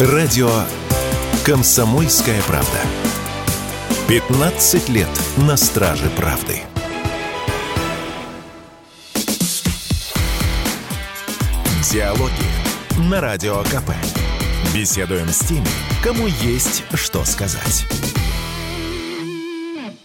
Радио «Комсомольская правда». 15 лет на страже правды. Диалоги на Радио КП. Беседуем с теми, кому есть что сказать.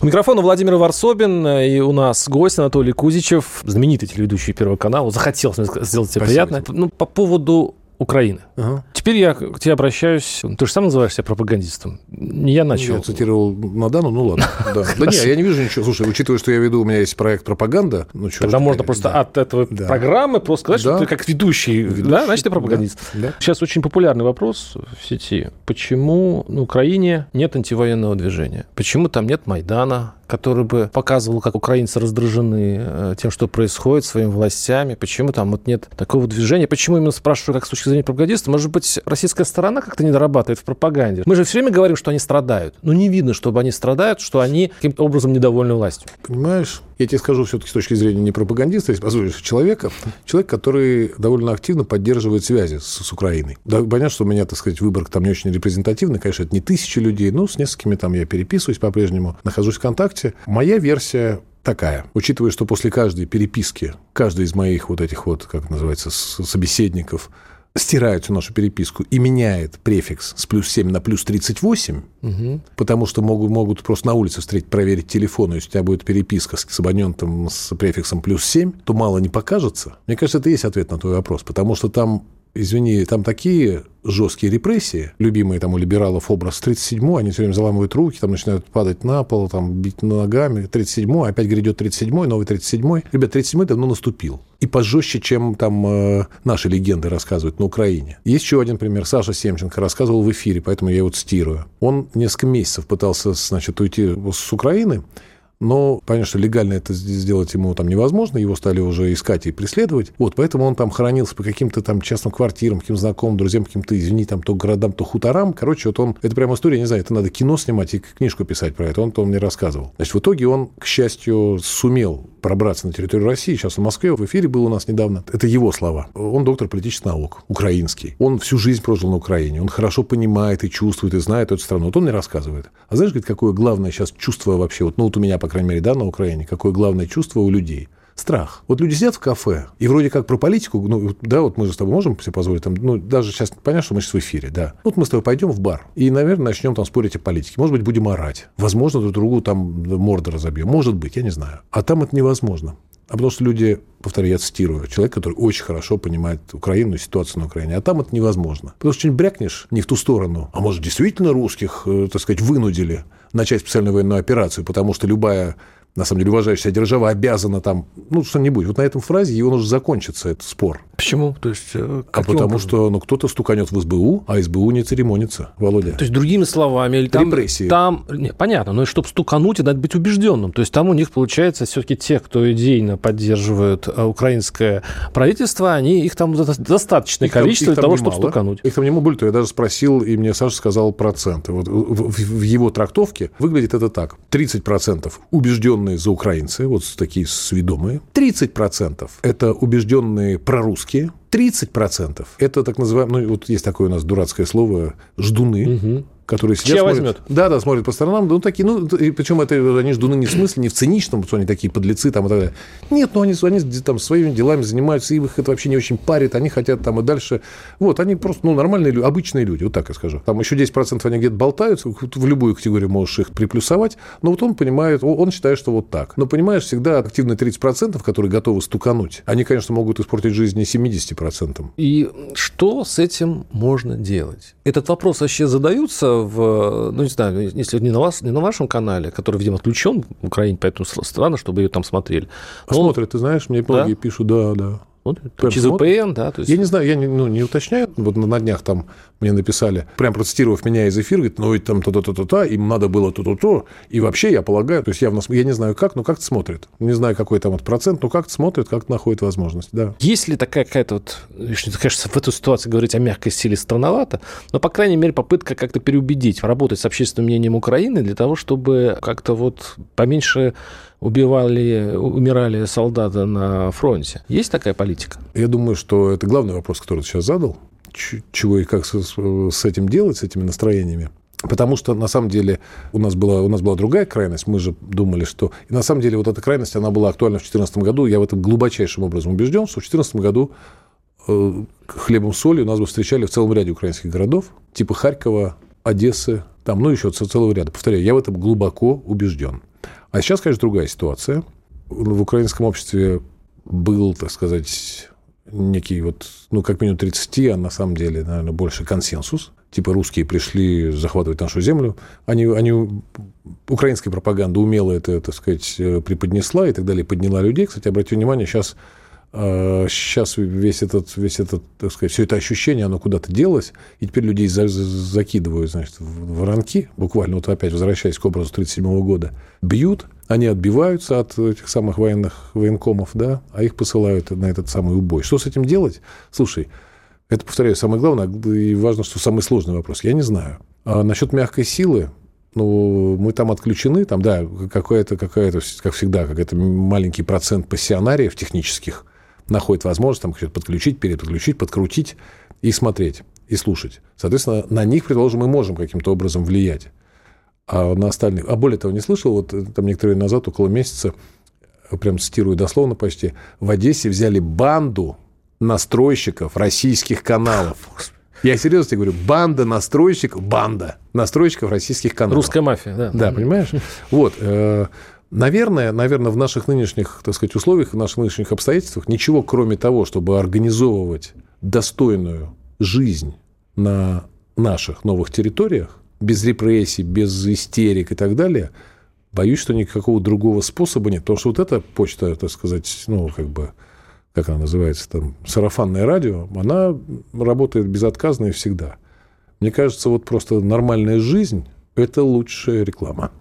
У микрофона Владимир Варсобин, и у нас гость Анатолий Кузичев, знаменитый телеведущий Первого канала. Захотелось сделать тебе Спасибо приятно. Ну, по поводу Украины. Ага. Теперь я к тебе обращаюсь. Ты же сам называешь себя пропагандистом. Не я начал. Я цитировал Надану, ну ладно. Да, да не, я не вижу ничего. Слушай, учитывая, что я веду, у меня есть проект «Пропаганда». Ну, Тогда можно просто от этого программы просто сказать, что ты как ведущий, да, значит, ты пропагандист. Сейчас очень популярный вопрос в сети. Почему на Украине нет антивоенного движения? Почему там нет Майдана, который бы показывал, как украинцы раздражены э, тем, что происходит, своими властями? Почему там вот нет такого движения? Почему именно спрашиваю, как с точки зрения пропагандиста? Может быть, российская сторона как-то не дорабатывает в пропаганде? Мы же все время говорим, что они страдают. Но не видно, чтобы они страдают, что они каким-то образом недовольны властью. Понимаешь? Я тебе скажу все-таки с точки зрения не пропагандиста, если позволишь, человека, человек, который довольно активно поддерживает связи с, с Украиной. Да, понятно, что у меня, так сказать, выбор там не очень репрезентативный, конечно, это не тысячи людей, но с несколькими там я переписываюсь по-прежнему, нахожусь в контакте. Моя версия такая. Учитывая, что после каждой переписки, каждый из моих вот этих вот, как называется, собеседников стирает нашу переписку и меняет префикс с плюс 7 на плюс 38, потому что могут, могут просто на улице встретить, проверить телефон, и если у тебя будет переписка с, с абонентом с префиксом плюс 7, то мало не покажется. Мне кажется, это и есть ответ на твой вопрос, потому что там Извини, там такие жесткие репрессии, любимые там у либералов образ 37-й, они все время заламывают руки, там начинают падать на пол, там бить ногами, 37-й, опять грядет 37-й, новый 37-й. Ребят, 37-й давно наступил. И пожестче, чем там э, наши легенды рассказывают на Украине. Есть еще один пример. Саша Семченко рассказывал в эфире, поэтому я его цитирую. Он несколько месяцев пытался, значит, уйти с Украины, но понятно, что легально это сделать ему там невозможно, его стали уже искать и преследовать. Вот, поэтому он там хоронился по каким-то там частным квартирам, каким-то знакомым, друзьям, каким-то, извини, там то городам, то хуторам. Короче, вот он, это прям история, не знаю, это надо кино снимать и книжку писать про это. Он, то мне рассказывал. Значит, в итоге он, к счастью, сумел пробраться на территорию России. Сейчас в Москве, в эфире был у нас недавно. Это его слова. Он доктор политических наук, украинский. Он всю жизнь прожил на Украине. Он хорошо понимает и чувствует, и знает эту страну. Вот он мне рассказывает. А знаешь, говорит, какое главное сейчас чувство вообще, вот, ну вот у меня, по крайней мере, да, на Украине, какое главное чувство у людей? Страх. Вот люди сидят в кафе, и вроде как про политику, ну, да, вот мы же с тобой можем себе позволить, там, ну, даже сейчас, понятно, что мы сейчас в эфире, да. Вот мы с тобой пойдем в бар, и, наверное, начнем там спорить о политике. Может быть, будем орать. Возможно, друг другу там морды разобьем. Может быть, я не знаю. А там это невозможно. А потому что люди, повторяю, я цитирую, человек, который очень хорошо понимает Украину и ситуацию на Украине, а там это невозможно. Потому что что-нибудь брякнешь не в ту сторону, а может, действительно русских, э, так сказать, вынудили начать специальную военную операцию, потому что любая на самом деле, уважающая держава обязана там, ну, что-нибудь. Вот на этом фразе его нужно закончиться, этот спор. Почему? То есть, э, А потому образом? что, ну, кто-то стуканет в СБУ, а СБУ не церемонится, Володя. То есть, другими словами, или там... Репрессии. Там, не, понятно, но чтобы стукануть, надо быть убежденным. То есть, там у них, получается, все-таки те, кто идейно поддерживают э, украинское правительство, они, их там до- достаточное Их там- количество их для там того, чтобы немало. стукануть. Их там не более того, я даже спросил, и мне Саша сказал проценты. Вот в, в- в его трактовке выглядит это так. 30% убежденные за украинцы, вот такие сведомые. 30% это убежденные прорусские риски 30% это так называемые, ну вот есть такое у нас дурацкое слово, ждуны. Которые сидят, Чья смотрят- возьмет? Да, да, смотрят по сторонам. Ну, такие, ну, и причем это они ждуны не в смысле, не в циничном, что они такие подлецы там и так далее. Нет, ну, они, они там своими делами занимаются, и их это вообще не очень парит, они хотят там и дальше. Вот, они просто, ну, нормальные люди, обычные люди, вот так я скажу. Там еще 10% они где-то болтаются, в любую категорию можешь их приплюсовать, но вот он понимает, он считает, что вот так. Но, понимаешь, всегда активные 30%, которые готовы стукануть, они, конечно, могут испортить жизнь и 70%. И что с этим можно делать? Этот вопрос вообще задаются в, ну, не знаю, если не на, вас, не на вашем канале, который, видимо, отключен в Украине, поэтому странно, чтобы ее там смотрели. Но он- Смотрят, ты знаешь, мне многие пишут, да, да. Прям через? VPN, да, то есть... Я не знаю, я не, ну, не уточняю. Вот на, днях там мне написали, прям процитировав меня из эфира, говорит, ну, и там то-то-то-то, им надо было то-то-то. И вообще, я полагаю, то есть явно, я не знаю как, но как-то смотрят. Не знаю, какой там вот процент, но как-то смотрят, как-то находят возможность, да. Есть ли такая какая-то вот, конечно, в эту ситуацию говорить о мягкой силе странновато, но, по крайней мере, попытка как-то переубедить, работать с общественным мнением Украины для того, чтобы как-то вот поменьше убивали, умирали солдаты на фронте. Есть такая политика? Я думаю, что это главный вопрос, который ты сейчас задал. чего и как с, этим делать, с этими настроениями. Потому что, на самом деле, у нас, была, у нас была другая крайность. Мы же думали, что... И на самом деле, вот эта крайность, она была актуальна в 2014 году. Я в этом глубочайшим образом убежден, что в 2014 году э, хлебом соли у нас бы встречали в целом ряде украинских городов, типа Харькова, Одессы, там, ну, еще целого ряда. Повторяю, я в этом глубоко убежден. А сейчас, конечно, другая ситуация. В украинском обществе был, так сказать, некий вот, ну, как минимум 30, а на самом деле, наверное, больше консенсус. Типа русские пришли захватывать нашу землю. Они, они украинская пропаганда умело это, так сказать, преподнесла и так далее, подняла людей. Кстати, обратите внимание, сейчас сейчас а, весь этот, весь этот, так сказать, все это ощущение, оно куда-то делось, и теперь людей за, за, закидывают, значит, в воронки, буквально, вот опять возвращаясь к образу 1937 года, бьют, они отбиваются от этих самых военных военкомов, да, а их посылают на этот самый убой. Что с этим делать? Слушай, это, повторяю, самое главное, и важно, что самый сложный вопрос. Я не знаю. А насчет мягкой силы, ну, мы там отключены, там, да, какая-то, какая-то, как всегда, какой-то маленький процент пассионариев технических, находит возможность там, подключить, переподключить, подкрутить и смотреть, и слушать. Соответственно, на них, предположим, мы можем каким-то образом влиять. А на остальных... А более того, не слышал, вот э, там некоторые назад, около месяца, э, прям цитирую дословно почти, в Одессе взяли банду настройщиков российских каналов. Я серьезно тебе говорю, банда настройщиков, банда настройщиков российских каналов. Русская мафия, да. Да, понимаешь? Вот. Наверное, наверное, в наших нынешних, так сказать, условиях, в наших нынешних обстоятельствах ничего, кроме того, чтобы организовывать достойную жизнь на наших новых территориях, без репрессий, без истерик и так далее, боюсь, что никакого другого способа нет. Потому что вот эта почта, так сказать, ну, как бы, как она называется, там, сарафанное радио, она работает безотказно и всегда. Мне кажется, вот просто нормальная жизнь – это лучшая реклама.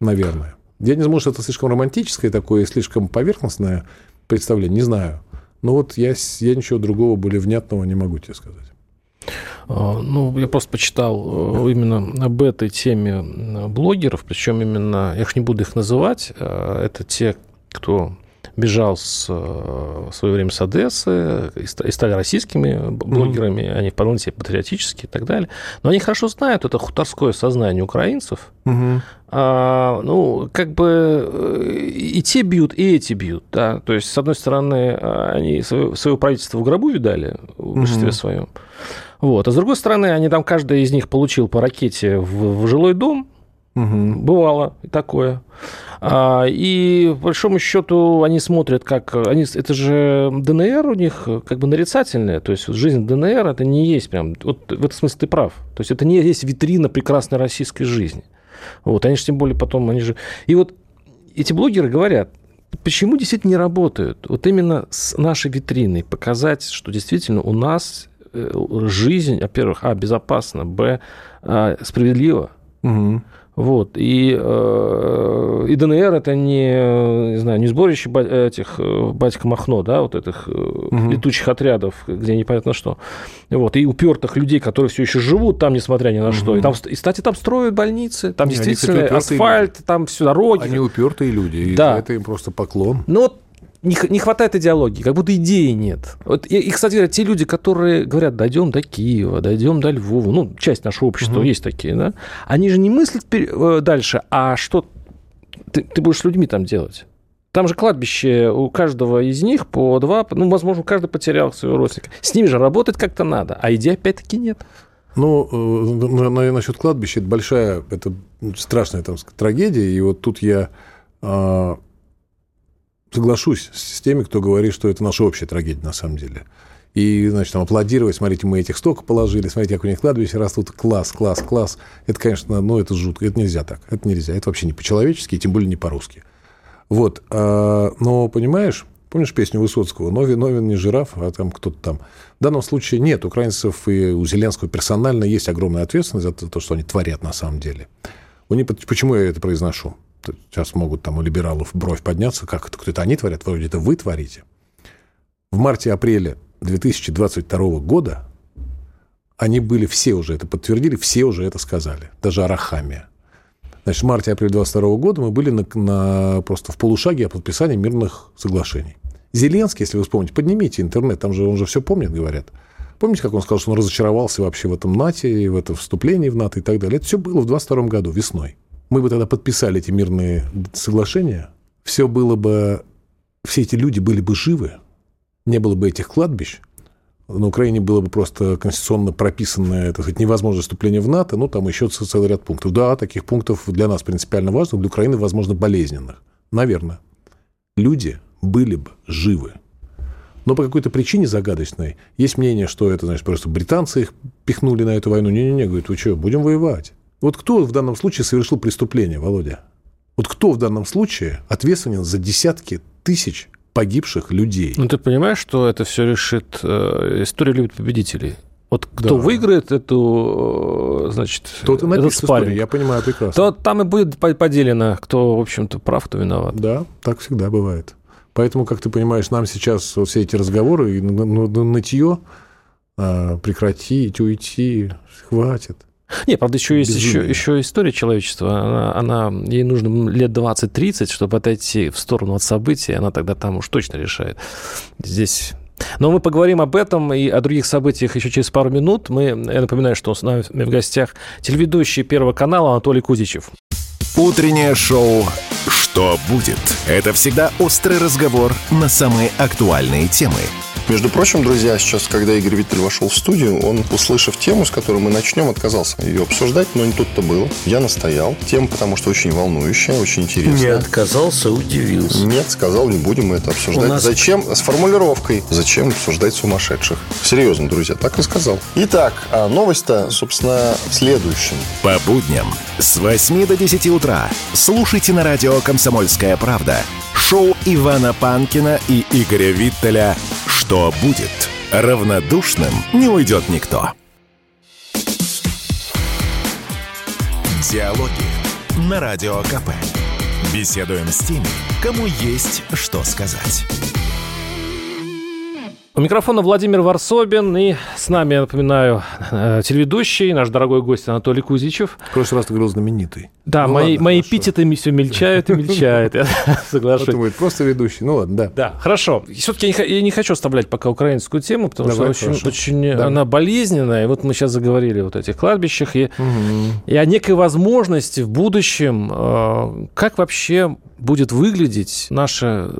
Наверное. Я не знаю, может, это слишком романтическое такое, слишком поверхностное представление, не знаю. Но вот я, я ничего другого более внятного не могу тебе сказать. А, ну, я просто почитал э, именно об этой теме блогеров, причем именно, я их не буду их называть, а это те, кто бежал с, э, в свое время с Одессы и стали российскими блогерами, mm-hmm. они вполне себе патриотические и так далее. Но они хорошо знают это хуторское сознание украинцев. Mm-hmm. А, ну, как бы э, и те бьют, и эти бьют. Да? То есть, с одной стороны, они свое, свое правительство в гробу видали в большинстве mm-hmm. своем. Вот. А с другой стороны, они там, каждый из них получил по ракете в, в жилой дом, Угу. Бывало такое. А, и, по большому счету, они смотрят, как... Они, это же ДНР у них как бы нарицательная. То есть жизнь ДНР это не есть прям... Вот в этом смысле ты прав. То есть это не есть витрина прекрасной российской жизни. Вот, они же тем более потом... Они же... И вот эти блогеры говорят, почему действительно не работают? Вот именно с нашей витриной показать, что действительно у нас э, жизнь, во-первых, а, безопасна, б, а, справедлива. Угу. Вот. И, э, и ДНР это не, не знаю, не сборище этих э, батька Махно, да, вот этих угу. летучих отрядов, где непонятно что. Вот. И упертых людей, которые все еще живут там, несмотря ни на угу. что. И, там, и, кстати, там строят больницы, там не, действительно асфальт, люди. там все дороги. Они упертые люди, и да. это им просто поклон. Ну вот не, не хватает идеологии, как будто идеи нет. Вот, и, и, кстати говоря, те люди, которые говорят, дойдем до Киева, дойдем до Львова, ну, часть нашего общества угу. есть такие, да, они же не мыслят э, дальше, а что ты, ты будешь с людьми там делать? Там же кладбище у каждого из них по два, ну, возможно, каждый потерял своего родственника. С ними же работать как-то надо, а идей опять-таки нет. Ну, э, насчет кладбища, это большая, это страшная там трагедия, и вот тут я а, соглашусь с теми, кто говорит, что это наша общая трагедия на самом деле. И, значит, там аплодировать, смотрите, мы этих столько положили, смотрите, как у них кладбище растут, класс, класс, класс. Это, конечно, ну, это жутко, это нельзя так, это нельзя, это вообще не по-человечески, тем более не по-русски. Вот, а, но, понимаешь, помнишь песню Высоцкого «Новин, Новин, не жираф, а там кто-то там». В данном случае нет, украинцев и у Зеленского персонально есть огромная ответственность за то, что они творят на самом деле. У них, почему я это произношу? Сейчас могут там у либералов бровь подняться, как это кто-то они творят, вроде это вы творите. В марте-апреле 2022 года они были все уже это подтвердили, все уже это сказали, даже Арахамия. Значит, в марте-апреле 2022 года мы были на, на, просто в полушаге о подписании мирных соглашений. Зеленский, если вы вспомните, поднимите интернет, там же он же все помнит, говорят. Помните, как он сказал, что он разочаровался вообще в этом НАТО, и в этом вступлении в НАТО и так далее? Это все было в 22 году, весной. Мы бы тогда подписали эти мирные соглашения, все было бы, все эти люди были бы живы, не было бы этих кладбищ, на Украине было бы просто конституционно прописанное, так сказать, невозможное вступление в НАТО, ну, там еще целый ряд пунктов. Да, таких пунктов для нас принципиально важных, для Украины, возможно, болезненных. Наверное. Люди были бы живы. Но по какой-то причине загадочной есть мнение, что это, значит, просто британцы их пихнули на эту войну. Не-не-не, говорят, вы что, будем воевать. Вот кто в данном случае совершил преступление, Володя? Вот кто в данном случае ответственен за десятки тысяч погибших людей. Ну, ты понимаешь, что это все решит... Э, история любит победителей. Вот кто да. выиграет эту, э, значит, Тот и этот спарринг, я понимаю прекрасно. То там и будет поделено, кто, в общем-то, прав, кто виноват. Да, так всегда бывает. Поэтому, как ты понимаешь, нам сейчас вот все эти разговоры и нытье а, прекратить, уйти, хватит. Нет, правда, еще есть еще, еще история человечества. Она, она, ей нужно лет 20-30, чтобы отойти в сторону от событий. Она тогда там уж точно решает. Здесь но мы поговорим об этом и о других событиях еще через пару минут. Мы, я напоминаю, что с нами в гостях телеведущий Первого канала Анатолий Кузичев. Утреннее шоу «Что будет?» Это всегда острый разговор на самые актуальные темы – между прочим, друзья, сейчас, когда Игорь Виттель вошел в студию, он, услышав тему, с которой мы начнем, отказался ее обсуждать, но не тут-то было. Я настоял. Тема, потому что очень волнующая, очень интересная. Не отказался, удивился. Нет, сказал, не будем мы это обсуждать. нас... Зачем? С формулировкой. Зачем обсуждать сумасшедших? Серьезно, друзья, так и сказал. Итак, а новость-то, собственно, в следующем. По будням с 8 до 10 утра слушайте на радио «Комсомольская правда» шоу Ивана Панкина и Игоря Виттеля «Что будет?». Равнодушным не уйдет никто. Диалоги на Радио КП. Беседуем с теми, кому есть что сказать. У микрофона Владимир Варсобин, и с нами, я напоминаю, э, телеведущий, наш дорогой гость Анатолий Кузичев. В прошлый раз ты говорил знаменитый. Да, ну, мои, ладно, мои эпитеты все мельчают и мельчают, я соглашусь. Это будет просто ведущий, ну ладно, да. Да, хорошо. Все-таки я не хочу оставлять пока украинскую тему, потому что очень, очень она болезненная, и вот мы сейчас заговорили вот о этих кладбищах, и, и о некой возможности в будущем, э, как вообще будет выглядеть наше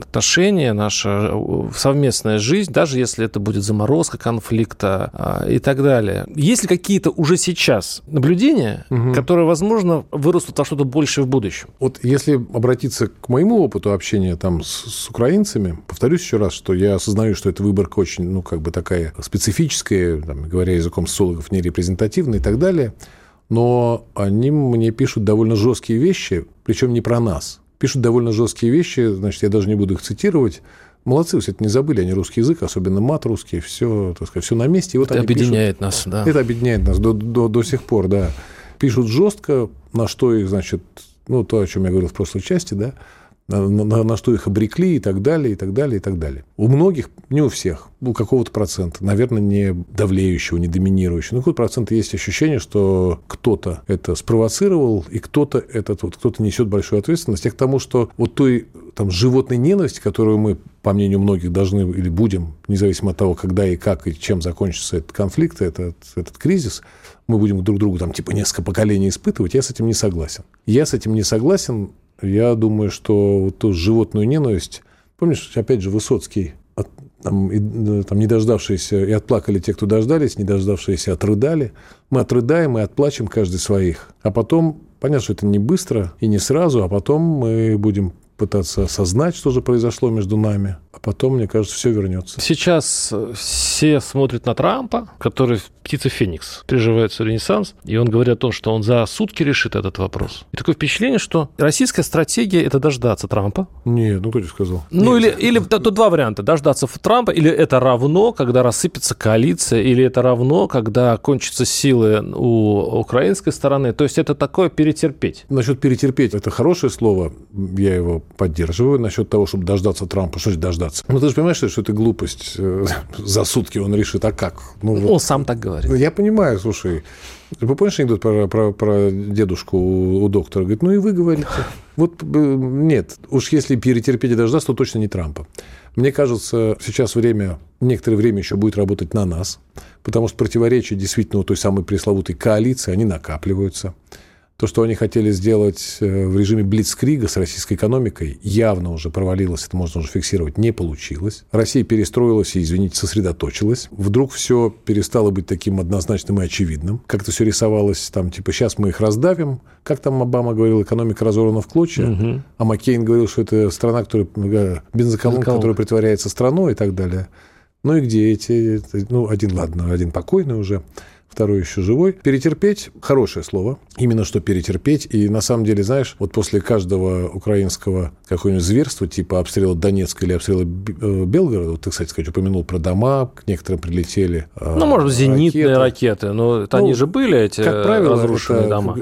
отношение, наша э, совместная жизнь, даже если это будет заморозка конфликта а, и так далее. Есть ли какие-то уже сейчас наблюдения, угу. которые, возможно, вырастут во что-то большее в будущем? Вот если обратиться к моему опыту общения там с, с украинцами, повторюсь еще раз, что я осознаю, что эта выборка очень, ну, как бы такая специфическая, там, говоря языком социологов, нерепрезентативная и так далее, но они мне пишут довольно жесткие вещи, причем не про нас пишут довольно жесткие вещи, значит, я даже не буду их цитировать. Молодцы, все это не забыли, они русский язык, особенно мат русский, все, так сказать, все на месте. И вот это объединяет пишут, нас, да. Это объединяет нас до, до, до сих пор, да. Пишут жестко, на что их, значит, ну, то, о чем я говорил в прошлой части, да, на, на, на что их обрекли и так далее, и так далее, и так далее. У многих, не у всех, у какого-то процента, наверное, не давлеющего, не доминирующего, но какой-то процент есть ощущение, что кто-то это спровоцировал, и кто-то этот вот, кто-то несет большую ответственность. И к тому, что вот той там животной ненависти, которую мы, по мнению многих, должны или будем, независимо от того, когда и как и чем закончится этот конфликт, этот, этот кризис, мы будем друг другу там типа несколько поколений испытывать, я с этим не согласен. Я с этим не согласен я думаю, что вот ту животную ненависть... Помнишь, опять же, Высоцкий, от, там, и, там, не дождавшиеся, и отплакали те, кто дождались, не дождавшиеся отрыдали. Мы отрыдаем и отплачем каждый своих. А потом, понятно, что это не быстро и не сразу, а потом мы будем пытаться осознать, что же произошло между нами, а потом, мне кажется, все вернется. Сейчас все смотрят на Трампа, который птица Феникс, переживает ренессанс, и он говорит о том, что он за сутки решит этот вопрос. И такое впечатление, что российская стратегия – это дождаться Трампа. Нет, ну кто тебе сказал? Ну Нет. или, или тут два варианта. Дождаться Трампа, или это равно, когда рассыпется коалиция, или это равно, когда кончатся силы у украинской стороны. То есть это такое перетерпеть. Насчет перетерпеть – это хорошее слово, я его поддерживаю насчет того, чтобы дождаться Трампа. Что значит дождаться? Ну, ты же понимаешь, что это глупость. Э, за сутки он решит, а как? Ну, вот. Он сам так говорит. Я понимаю, слушай. Вы помнишь анекдот про, про, про дедушку у, у доктора? Говорит, ну и вы говорите. Вот э, нет, уж если перетерпеть и дождаться, то точно не Трампа. Мне кажется, сейчас время, некоторое время еще будет работать на нас, потому что противоречия действительно у той самой пресловутой коалиции, они накапливаются. То, что они хотели сделать э, в режиме блицкрига с российской экономикой, явно уже провалилось, это можно уже фиксировать, не получилось. Россия перестроилась и, извините, сосредоточилась. Вдруг все перестало быть таким однозначным и очевидным. Как-то все рисовалось там, типа, сейчас мы их раздавим. Как там Обама говорил, экономика разорвана в клочья. Угу. А Маккейн говорил, что это страна, которая, бензоколонка, которая притворяется страной и так далее. Ну и где эти? Ну, один, ладно, один покойный уже второй еще живой. Перетерпеть – хорошее слово. Именно что перетерпеть. И на самом деле, знаешь, вот после каждого украинского какого-нибудь зверства, типа обстрела Донецка или обстрела э, Белгорода, вот ты, кстати сказать, упомянул про дома, к некоторым прилетели э, Ну, может, зенитные ракеты, но это ну, они же были, эти как правило, разрушенные это, дома.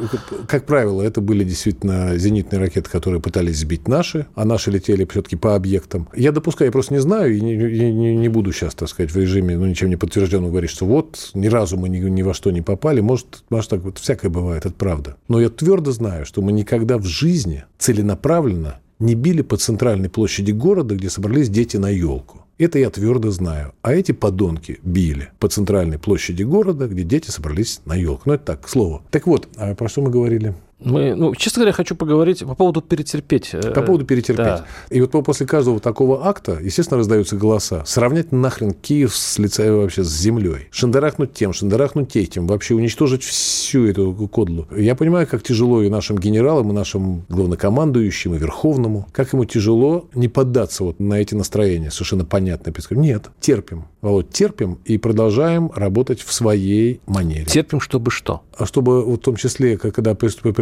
Как правило, это были действительно зенитные ракеты, которые пытались сбить наши, а наши летели все-таки по объектам. Я допускаю, я просто не знаю и не, не, не буду сейчас, так сказать, в режиме, ну, ничем не подтвержденного говорить, что вот ни разу мы не, не во что не попали. Может, может так вот всякое бывает, это правда. Но я твердо знаю, что мы никогда в жизни целенаправленно не били по центральной площади города, где собрались дети на елку. Это я твердо знаю. А эти подонки били по центральной площади города, где дети собрались на елку. Ну, это так, к слову. Так вот, а про что мы говорили? Мы, ну, честно говоря, хочу поговорить по поводу перетерпеть. Э, по поводу перетерпеть. Да. И вот после каждого такого акта, естественно, раздаются голоса. Сравнять нахрен Киев с лица вообще с землей. Шандарахнуть тем, шандарахнуть этим. Вообще уничтожить всю эту кодлу. Я понимаю, как тяжело и нашим генералам, и нашим главнокомандующим, и верховному. Как ему тяжело не поддаться вот на эти настроения. Совершенно понятно. Нет, терпим. Володь, терпим и продолжаем работать в своей манере. Терпим, чтобы что? А чтобы в том числе, когда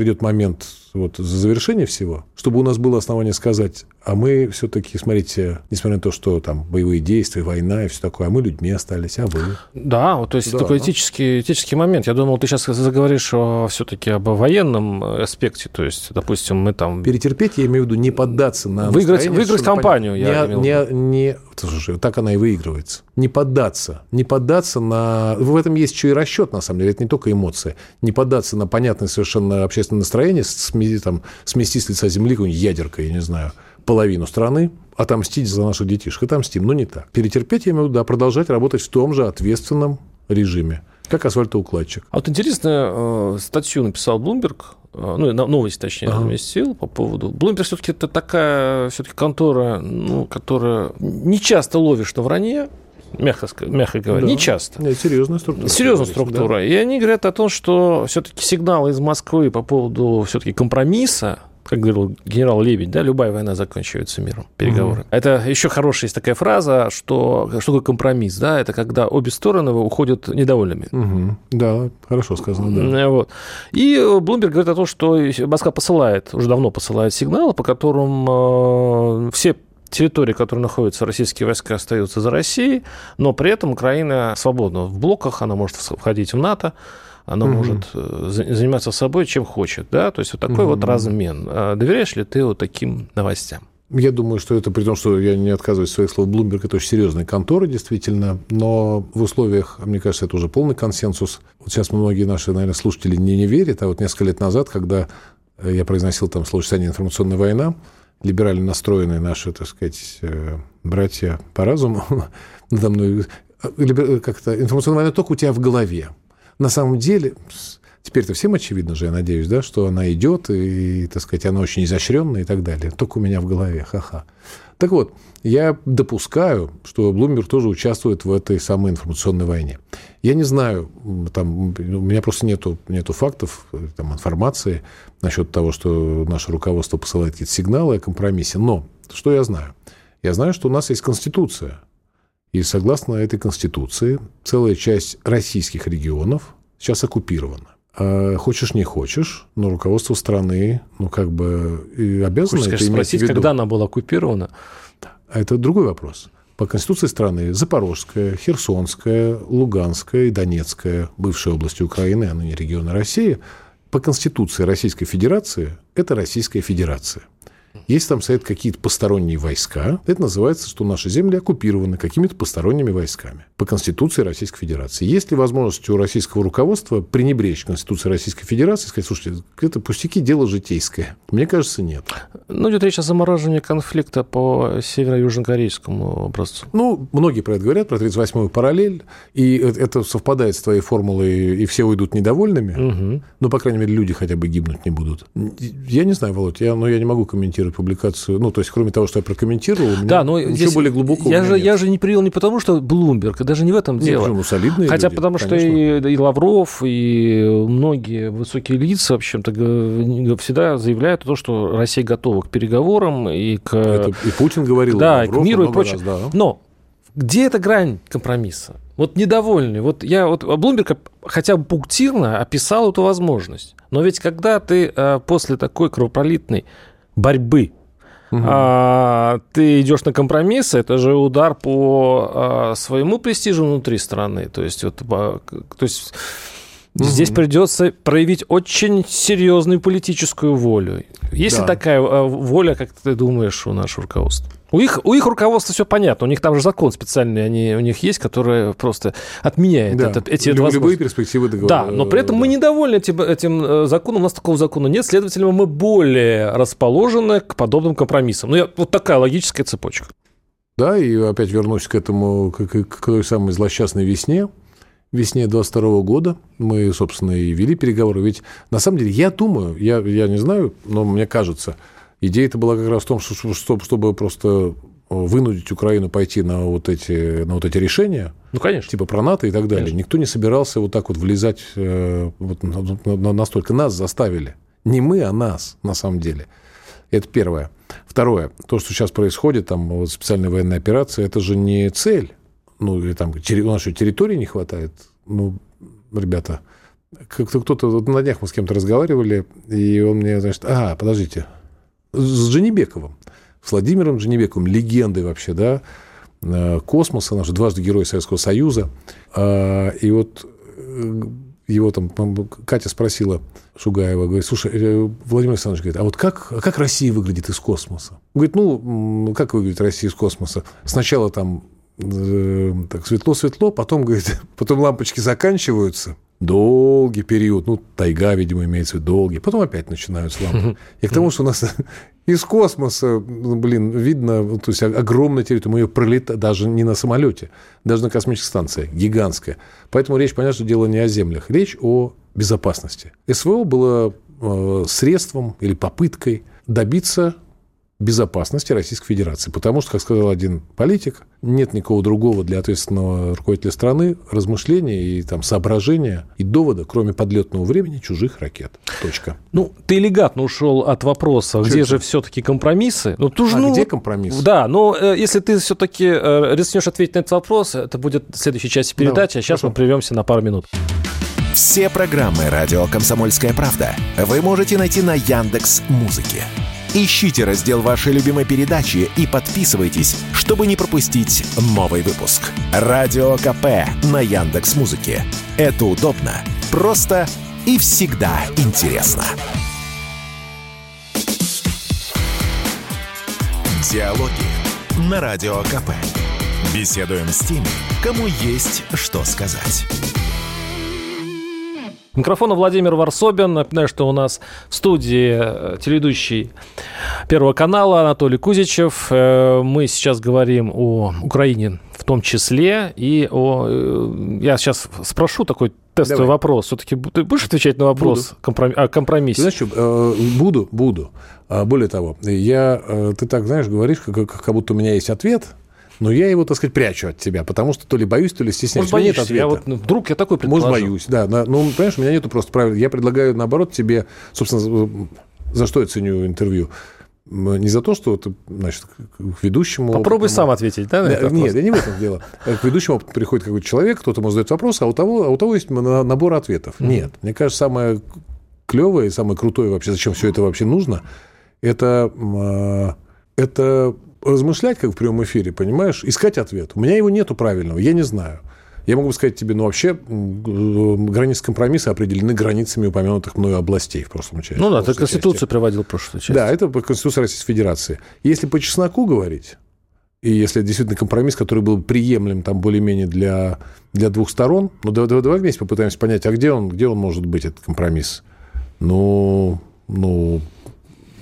придет момент вот, за завершение всего, чтобы у нас было основание сказать, а мы все-таки, смотрите, несмотря на то, что там боевые действия, война и все такое, а мы людьми остались, а вы? Да, вот, то есть да. такой этический, этический момент. Я думал, ты сейчас заговоришь все-таки об военном аспекте, то есть, допустим, мы там... Перетерпеть, я имею в виду, не поддаться на Выиграть, выиграть компанию, я не, не, не, слушай, так она и выигрывается. Не поддаться. Не поддаться на... В этом есть еще и расчет, на самом деле, это не только эмоции. Не поддаться на понятное совершенно общественное настроение, там, смести с лица земли какую-нибудь ядеркой, я не знаю, половину страны, отомстить за наших детишек. Отомстим, но не так. Перетерпеть, я имею в виду, да, продолжать работать в том же ответственном режиме, как асфальтоукладчик. А вот интересно, э, статью написал Блумберг, э, ну, новость, точнее, ага. разместил по поводу... Блумберг все-таки это такая все-таки контора, ну, которая не часто ловишь на вранье, мягко, мягко говоря, да. не часто. Нет, серьезная структура. Серьезная структура. Да. И они говорят о том, что все-таки сигналы из Москвы по поводу все-таки компромисса как говорил генерал Лебедь, да, любая война заканчивается миром, переговоры. Угу. Это еще хорошая есть такая фраза, что что такое компромисс, да, это когда обе стороны уходят недовольными. Угу. Да, хорошо сказано, да. Вот. И Блумберг говорит о том, что Москва посылает, уже давно посылает сигналы, по которым э, все территории, которые находятся российские войска, остаются за Россией, но при этом Украина свободна в блоках, она может входить в НАТО, она угу. может э, заниматься собой, чем хочет, да, то есть вот такой угу. вот размен. А доверяешь ли ты вот таким новостям? Я думаю, что это при том, что я не отказываюсь от своих слов, Bloomberg это очень серьезная контора, действительно, но в условиях, мне кажется, это уже полный консенсус. Вот сейчас многие наши, наверное, слушатели не, не верят, а вот несколько лет назад, когда я произносил там словосочетание «информационная война», либерально настроенные наши, так сказать, э, братья по разуму надо мной, э, как-то информационная война только у тебя в голове на самом деле, теперь-то всем очевидно же, я надеюсь, да, что она идет, и, так сказать, она очень изощренная и так далее. Только у меня в голове, ха-ха. Так вот, я допускаю, что Блумберг тоже участвует в этой самой информационной войне. Я не знаю, там, у меня просто нету, нету фактов, там, информации насчет того, что наше руководство посылает какие-то сигналы о компромиссе. Но что я знаю? Я знаю, что у нас есть Конституция – и согласно этой конституции, целая часть российских регионов сейчас оккупирована. А хочешь не хочешь, но руководство страны, ну, как бы и обязано Хочешь, это спросить, в виду. когда она была оккупирована? А это другой вопрос. По Конституции страны Запорожская, Херсонская, Луганская и Донецкая, бывшие области Украины, а ныне регионы России, по Конституции Российской Федерации – это Российская Федерация. Если там стоят какие-то посторонние войска, это называется, что наши земли оккупированы какими-то посторонними войсками по Конституции Российской Федерации. Есть ли возможность у российского руководства пренебречь Конституцией Российской Федерации и сказать, слушайте, это пустяки, дело житейское? Мне кажется, нет. Ну, идет речь о замораживании конфликта по северо-южнокорейскому образцу. Ну, многие про это говорят, про 38-ю параллель, и это совпадает с твоей формулой, и все уйдут недовольными. Угу. Ну, по крайней мере, люди хотя бы гибнуть не будут. Я не знаю, Володь, я, но я не могу комментировать публикацию. Ну, то есть, кроме того, что я прокомментировал, у меня да, но ничего здесь более глубокого я же, нет. я же не привел не потому, что Блумберг, даже не в этом Нет, дело. почему? Солидные Хотя люди, потому, что конечно. и, и Лавров, и многие высокие лица, в общем-то, всегда заявляют то, что Россия готова к переговорам и к... Это и Путин говорил, да, и к Лавров миру и прочее. раз, да. Но где эта грань компромисса? Вот недовольный. Вот я вот Блумберг хотя бы пунктирно описал эту возможность. Но ведь когда ты э, после такой кровопролитной борьбы а, ты идешь на компромиссы, это же удар по а, своему престижу внутри страны. То есть, вот, по- то есть здесь придется проявить очень серьезную политическую волю. Есть ли Да. такая а, воля, как ты думаешь, у нашего руководства? У их, у их руководства все понятно. У них там же закон специальный они, у них есть, который просто отменяет Да. это, эти Люб-. Любые перспективы договора. Да, но при этом мы Да. недовольны этим, этим э, законом, у нас такого закона нет, следовательно, мы более расположены к подобным компромиссам. Ну, я- вот такая логическая цепочка. Да, и опять вернусь к этому, к, к- к той самой злосчастной весне. Весне 22 года мы, собственно, и вели переговоры. Ведь, на самом деле, я думаю, я, я не знаю, но мне кажется, идея это была как раз в том, что, что- чтобы просто вынудить Украину пойти на вот эти, на вот эти решения, Ну, конечно. типа про НАТО и так далее. Конечно. Никто не собирался вот так вот влезать, э, вот на- на- на- настолько нас заставили. Не мы, а нас, на самом деле. Это первое. Второе. То, что сейчас происходит, там вот специальная военная операция, это же не цель. Ну, или там у нас что, территории не хватает? Ну, ребята, как-то кто-то... Вот на днях мы с кем-то разговаривали, и он мне, значит, а, подождите, с Дженебековым, с Владимиром Дженебековым, легендой вообще, да, э, космоса, наш дважды герой Советского Союза. А, И вот э, его там Катя спросила Шугаева, говорит, слушай, э, Владимир Александрович говорит, а вот как, а как Россия выглядит из космоса? Говорит, ну, как выглядит Россия из космоса? Сначала там так светло-светло, потом, говорит, потом лампочки заканчиваются, долгий период, ну, тайга, видимо, имеется в виду, долгий, потом опять начинаются лампы. И к тому, что у нас из космоса, ну, блин, видно, то есть огромная территория, мы ее пролетаем, даже не на самолете, даже на космической станции, гигантская. Поэтому речь, понятно, что дело не о землях, речь о безопасности. СВО было э, средством или попыткой добиться безопасности Российской Федерации. Потому что, как сказал один политик, нет никакого другого для ответственного руководителя страны размышления и там, соображения и довода, кроме подлетного времени чужих ракет. Точка. Ну, ты элегантно ушел от вопроса, где это? же все-таки компромиссы. Ну, ты же, А ну, где компромисс? Да, но э, если ты все-таки э, рискнешь ответить на этот вопрос, это будет в следующей части передачи, Давай, а сейчас хорошо. мы прервемся на пару минут. Все программы «Радио Комсомольская правда» вы можете найти на Яндекс Музыке. Ищите раздел вашей любимой передачи и подписывайтесь, чтобы не пропустить новый выпуск. Радио КП на Яндекс Музыке. Это удобно, просто и всегда интересно. Диалоги на Радио КП. Беседуем с теми, кому есть что сказать. Микрофона Владимир Варсобин. Напоминаю, что у нас в студии э, телеведущий Первого канала Анатолий Кузичев. Э, Мы сейчас говорим о Украине в том числе. И о... э, Я сейчас спрошу такой тестовый Давай. вопрос. Все-таки ты будешь отвечать на вопрос компроми- о Ты компромиссе? знаешь, что, буду, буду. А, Более того, я, ты так, знаешь, говоришь, как- как будто у меня есть ответ, но я его, так сказать, прячу от тебя, потому что то ли боюсь, то ли стесняюсь. Может, меня нет боишься? Я ответа. вот, ну, вдруг я такой Может, предположу. боюсь, да. Ну, понимаешь, у меня нету просто правил. Я предлагаю, наоборот, тебе, собственно, за что я ценю интервью. Не за то, что ты, значит, к ведущему... Попробуй опытному- сам ответить, да, на этот нет, вопрос? я не в этом дело. К ведущему приходит какой-то человек, кто-то ему задает вопрос, а у того, а у того есть на- набор ответов. Нет. Мне кажется, самое клевое и самое крутое вообще, зачем все это вообще нужно, это, а, это размышлять, как в прямом эфире, понимаешь, искать ответ. У меня его нету правильного, я не знаю. Я могу сказать тебе, ну, вообще, границы компромисса определены границами упомянутых мною областей в прошлом части. Ну да, ты Конституцию приводил в прошлой части. Да, это по Конституции Российской Федерации. Если по чесноку говорить, и если действительно компромисс, который был приемлем там более-менее для, для двух сторон, ну давай, давай, давай вместе попытаемся понять, а где он, где он может быть, этот компромисс? Ну, ну,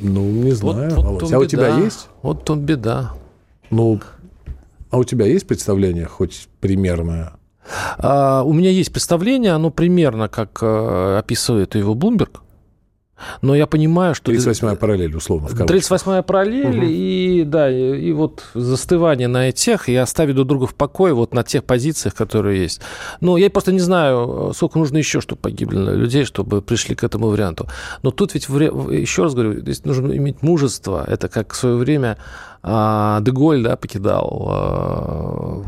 ну, не знаю, вот, вот А у тебя есть? Вот тут беда. Ну, а у тебя есть представление хоть примерное? А, у меня есть представление, оно примерно как э, описывает его Блумберг. Но я понимаю, что... 38-я параллель, условно. 38-я параллель, угу. и да, и, вот застывание на этих, и оставить друг друга в покое вот на тех позициях, которые есть. Но я просто не знаю, сколько нужно еще, чтобы погибли людей, чтобы пришли к этому варианту. Но тут ведь, еще раз говорю, здесь нужно иметь мужество. Это как в свое время а, Деголь, да, покидал а.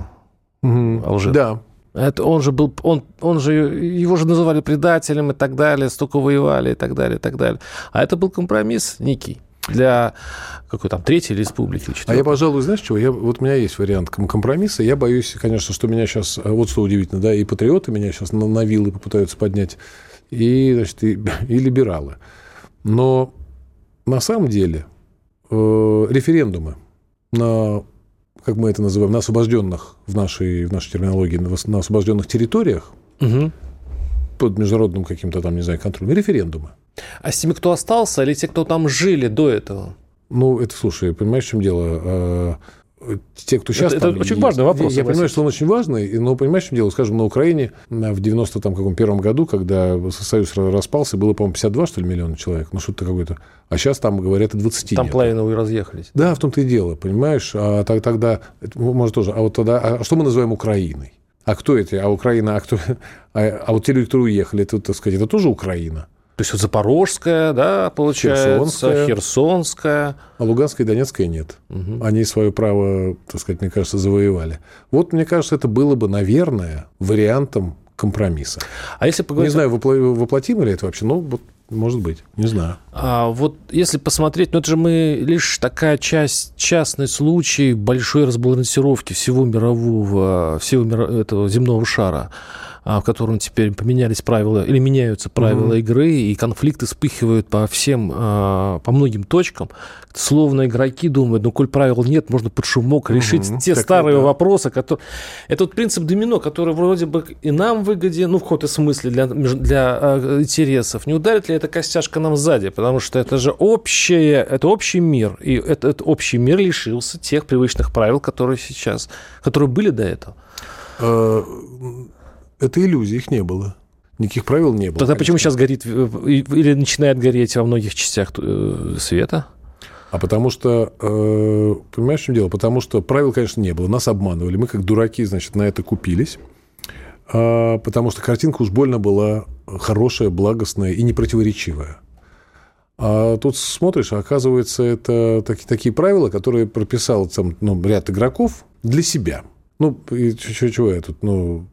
Алжир. Да. Это он же был, он, он же, его же называли предателем и так далее, столько воевали и так далее, и так далее. А это был компромисс некий для какой там третьей республики. Четвертой. А я, пожалуй, знаешь чего? Я, вот у меня есть вариант компромисса. Я боюсь, конечно, что меня сейчас, вот что удивительно, да, и патриоты меня сейчас на, на вилы попытаются поднять, и, значит, и, и либералы. Но на самом деле э, референдумы на как мы это называем, на освобожденных в нашей, в нашей терминологии, на освобожденных территориях, угу. под международным каким-то там, не знаю, контролем, референдумы. А с теми, кто остался, или те, кто там жили до этого? Ну, это, слушай, понимаешь, в чем дело? А, те, кто сейчас это, там... Это очень есть, важный вопрос. Я, я понимаю, что он очень важный, но понимаешь, в чем дело? Скажем, на Украине в 91 году, когда Союз распался, было, по-моему, 52, что ли, миллиона человек. Ну, что-то какое-то. А сейчас там, говорят, и 20 Там половина и разъехались. Да, в том-то и дело, понимаешь? А тогда, может, тоже, а вот тогда, а что мы называем Украиной? А кто это? А Украина, а кто? А, а вот те люди, которые уехали, это, так сказать, это тоже Украина. То есть вот Запорожская, да, получается, Херсонская, Херсонская. А Луганская и Донецкая нет. Угу. Они свое право, так сказать, мне кажется, завоевали. Вот, мне кажется, это было бы, наверное, вариантом компромисса. А если поговорить... Не знаю, воплотимо ли это вообще, но вот может быть, не знаю. А вот если посмотреть, ну это же мы лишь такая часть, частный случай большой разбалансировки всего мирового, всего этого земного шара. А, в котором теперь поменялись правила или меняются правила угу. игры, и конфликты вспыхивают по всем, а, по многим точкам. Словно игроки думают, ну, коль правил нет, можно под шумок решить угу. те так старые да. вопросы, которые... Это вот принцип домино, который вроде бы и нам выгоден, ну, в каком-то смысле для, для а, интересов. Не ударит ли эта костяшка нам сзади? Потому что это же общее, это общий мир, и этот общий мир лишился тех привычных правил, которые сейчас, которые были до этого это иллюзия, их не было. Никаких правил не было. Тогда конечно. почему сейчас горит э, или начинает гореть во многих частях э, света? А потому что, э, понимаешь, в чем дело? Потому что правил, конечно, не было. Нас обманывали. Мы, как дураки, значит, на это купились. А, потому что картинка уж больно была хорошая, благостная и непротиворечивая. А тут смотришь, а оказывается, это такие, такие правила, которые прописал там, ну, ряд игроков для себя. Ну, и чего я тут, ну,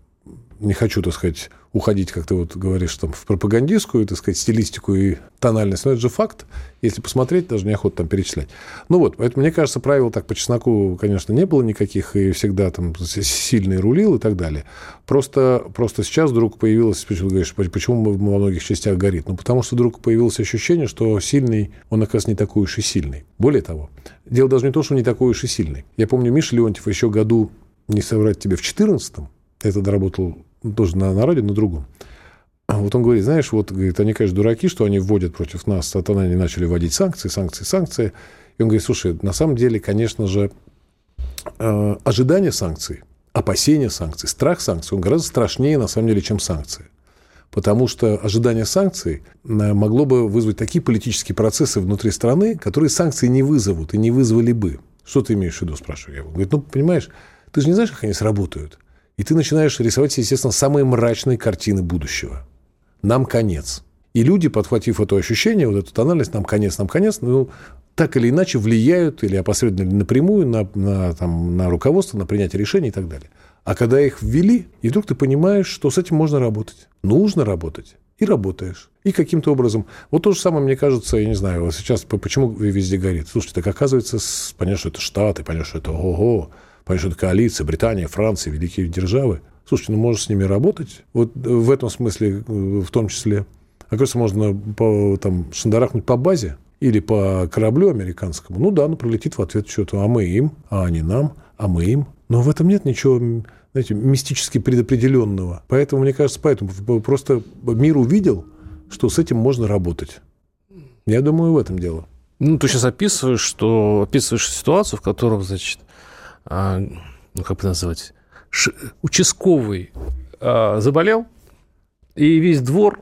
не хочу, так сказать, уходить, как ты вот говоришь, там, в пропагандистскую, так сказать, стилистику и тональность, но это же факт. Если посмотреть, даже неохота там перечислять. Ну вот, поэтому, мне кажется, правил так по чесноку, конечно, не было никаких, и всегда там сильный рулил и так далее. Просто, просто сейчас вдруг появилось, почему, говоришь, почему во многих частях горит? Ну, потому что вдруг появилось ощущение, что сильный, он, оказывается, не такой уж и сильный. Более того, дело даже не то, что он не такой уж и сильный. Я помню, Миша Леонтьев еще году, не соврать тебе, в 14 это доработал тоже на, на радио, на другом. А вот он говорит, знаешь, вот, говорит, они, конечно, дураки, что они вводят против нас, а они начали вводить санкции, санкции, санкции. И он говорит, слушай, на самом деле, конечно же, э, ожидание санкций, опасение санкций, страх санкций, он гораздо страшнее, на самом деле, чем санкции. Потому что ожидание санкций э, могло бы вызвать такие политические процессы внутри страны, которые санкции не вызовут и не вызвали бы. Что ты имеешь в виду, спрашиваю я. Он говорит, ну, понимаешь, ты же не знаешь, как они сработают. И ты начинаешь рисовать, естественно, самые мрачные картины будущего. Нам конец. И люди, подхватив это ощущение, вот эту тональность, нам конец, нам конец, ну, так или иначе влияют или опосредованно, или напрямую на, на, там, на руководство, на принятие решений и так далее. А когда их ввели, и вдруг ты понимаешь, что с этим можно работать. Нужно работать. И работаешь. И каким-то образом... Вот то же самое, мне кажется, я не знаю, вот сейчас почему везде горит. Слушайте, так оказывается, понятно, что это Штаты, понятно, что это ого-го, Что это коалиция, Британия, Франция, великие державы. Слушайте, ну можешь с ними работать. Вот в этом смысле в том числе. Оказывается, можно по, там, шандарахнуть по базе или по кораблю американскому. Ну да, ну пролетит в ответ что-то. А мы им, а они нам, а мы им. Но в этом нет ничего знаете, мистически предопределенного. Поэтому, мне кажется, поэтому просто мир увидел, что с этим можно работать. Я думаю, в этом дело. Ну, ты сейчас описываешь, что описываешь ситуацию, в которой, значит, а, ну, как бы назвать, ш, участковый а, заболел, и весь двор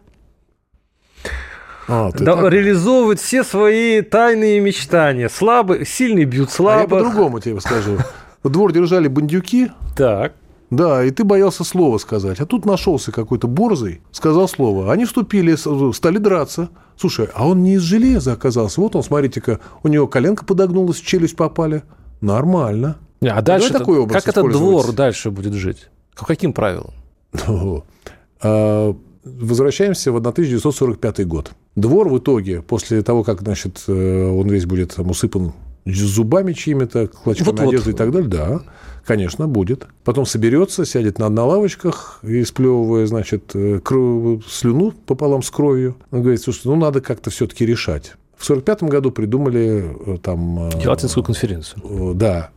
а, да, так... реализовывает все свои тайные мечтания. Слабые, сильные бьют слабых. А я по-другому тебе скажу. Двор держали бандюки. Так. Да, и ты боялся слова сказать. А тут нашелся какой-то борзый, сказал слово. Они вступили, стали драться. Слушай, а он не из железа оказался. Вот он, смотрите-ка, у него коленка подогнулась, челюсть попали. Нормально. А дальше такой как этот двор дальше будет жить? По каким правилам? А, возвращаемся в 1945 год. Двор в итоге, после того, как значит, э, он весь будет там, усыпан зубами чьими-то, клочками вот, одежды вот. и так далее, да, конечно, будет. Потом соберется, сядет на, на лавочках и сплевывая, значит, э, кров, слюну пополам с кровью. Он говорит, слушай, ну надо как-то все-таки решать. В 1945 году придумали э, там... Ялтинскую конференцию. Да.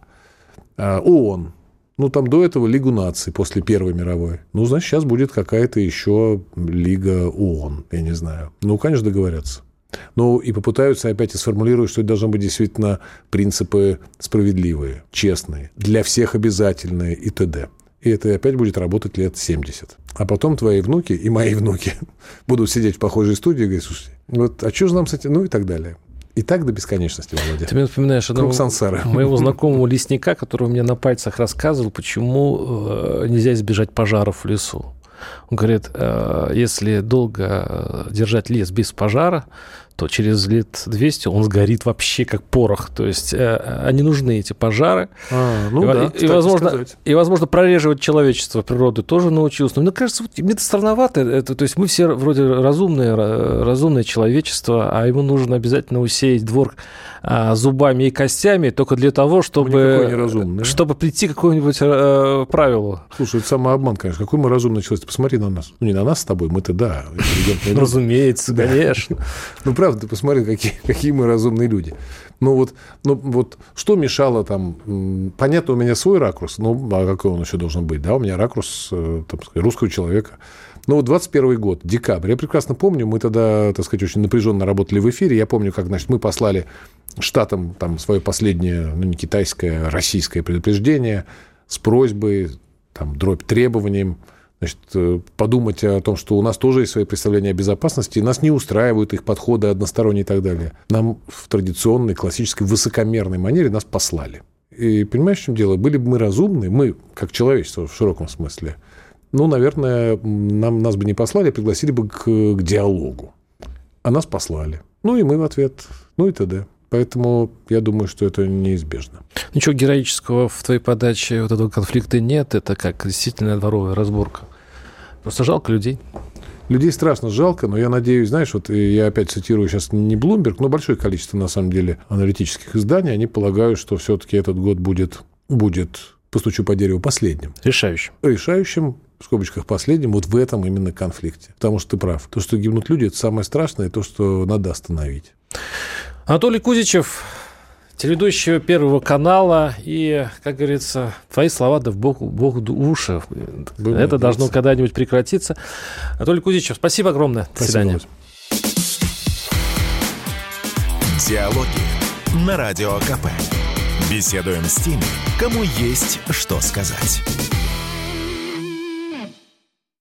ООН ну, там до этого Лигу наций после Первой мировой. Ну, значит, сейчас будет какая-то еще Лига ООН, я не знаю. Ну, конечно, договорятся. Ну, и попытаются опять и сформулировать, что это должны быть действительно принципы справедливые, честные, для всех обязательные и т.д. И это опять будет работать лет 70. А потом твои внуки и мои внуки будут сидеть в похожей студии и говорить, слушайте, вот, а что же нам с этим, ну и так далее. И так до бесконечности, Володя. Ты мне напоминаешь одного сансары. моего знакомого лесника, который мне на пальцах рассказывал, почему э, нельзя избежать пожаров в лесу. Он говорит, э, если долго э, держать лес без пожара, то через лет 200 он сгорит вообще как порох. То есть э, они нужны, эти пожары. А, ну и, да, и, возможно, и, возможно, прореживать человечество природы тоже научился. Но мне кажется, вот, мне это странновато. Это, то есть мы все вроде разумные, разумное человечество, а ему нужно обязательно усеять двор а, зубами и костями только для того, чтобы, чтобы прийти к какому-нибудь э, правилу. Слушай, это самообман, конечно. Какой мы разумный человек. Посмотри на нас. Ну, не на нас с тобой, мы-то да. Разумеется, конечно. Ну, правда, посмотри, какие, какие мы разумные люди. Ну вот, ну вот что мешало там... Понятно, у меня свой ракурс, ну а какой он еще должен быть? Да, у меня ракурс э, там, русского человека. Ну вот 21 год, декабрь. Я прекрасно помню, мы тогда, так сказать, очень напряженно работали в эфире. Я помню, как, значит, мы послали штатам там свое последнее, ну не китайское, а российское предупреждение с просьбой, там, дробь требованием значит, э, подумать о том, что у нас тоже есть свои представления о безопасности, и нас не устраивают их подходы односторонние и так далее. Нам в традиционной, классической, высокомерной манере нас послали. И понимаешь, в чем дело? Были бы мы разумны, мы, как человечество в широком смысле, ну, наверное, нам, нас бы не послали, а пригласили бы к, к диалогу. А нас послали. Ну, и мы в ответ, ну и т.д. Поэтому я думаю, что это неизбежно. Ничего героического в твоей подаче вот этого конфликта нет. Это как действительно дворовая разборка. Просто жалко людей. Людей страшно жалко, но я надеюсь, знаешь, вот я опять цитирую сейчас не Bloomberg, но большое количество, на самом деле, аналитических изданий, они полагают, что все-таки этот год будет, будет, постучу по дереву, последним. Решающим. Решающим, в скобочках последним, вот в этом именно конфликте. Потому что ты прав. То, что гибнут люди, это самое страшное, то, что надо остановить. Анатолий Кузичев, телеведущий Первого канала. И, как говорится, твои слова да в Бог, Бог уши. Будем Это должно когда-нибудь прекратиться. Анатолий Кузичев, спасибо огромное. До свидания. Диалоги на Радио КП. Беседуем с теми, кому есть что сказать.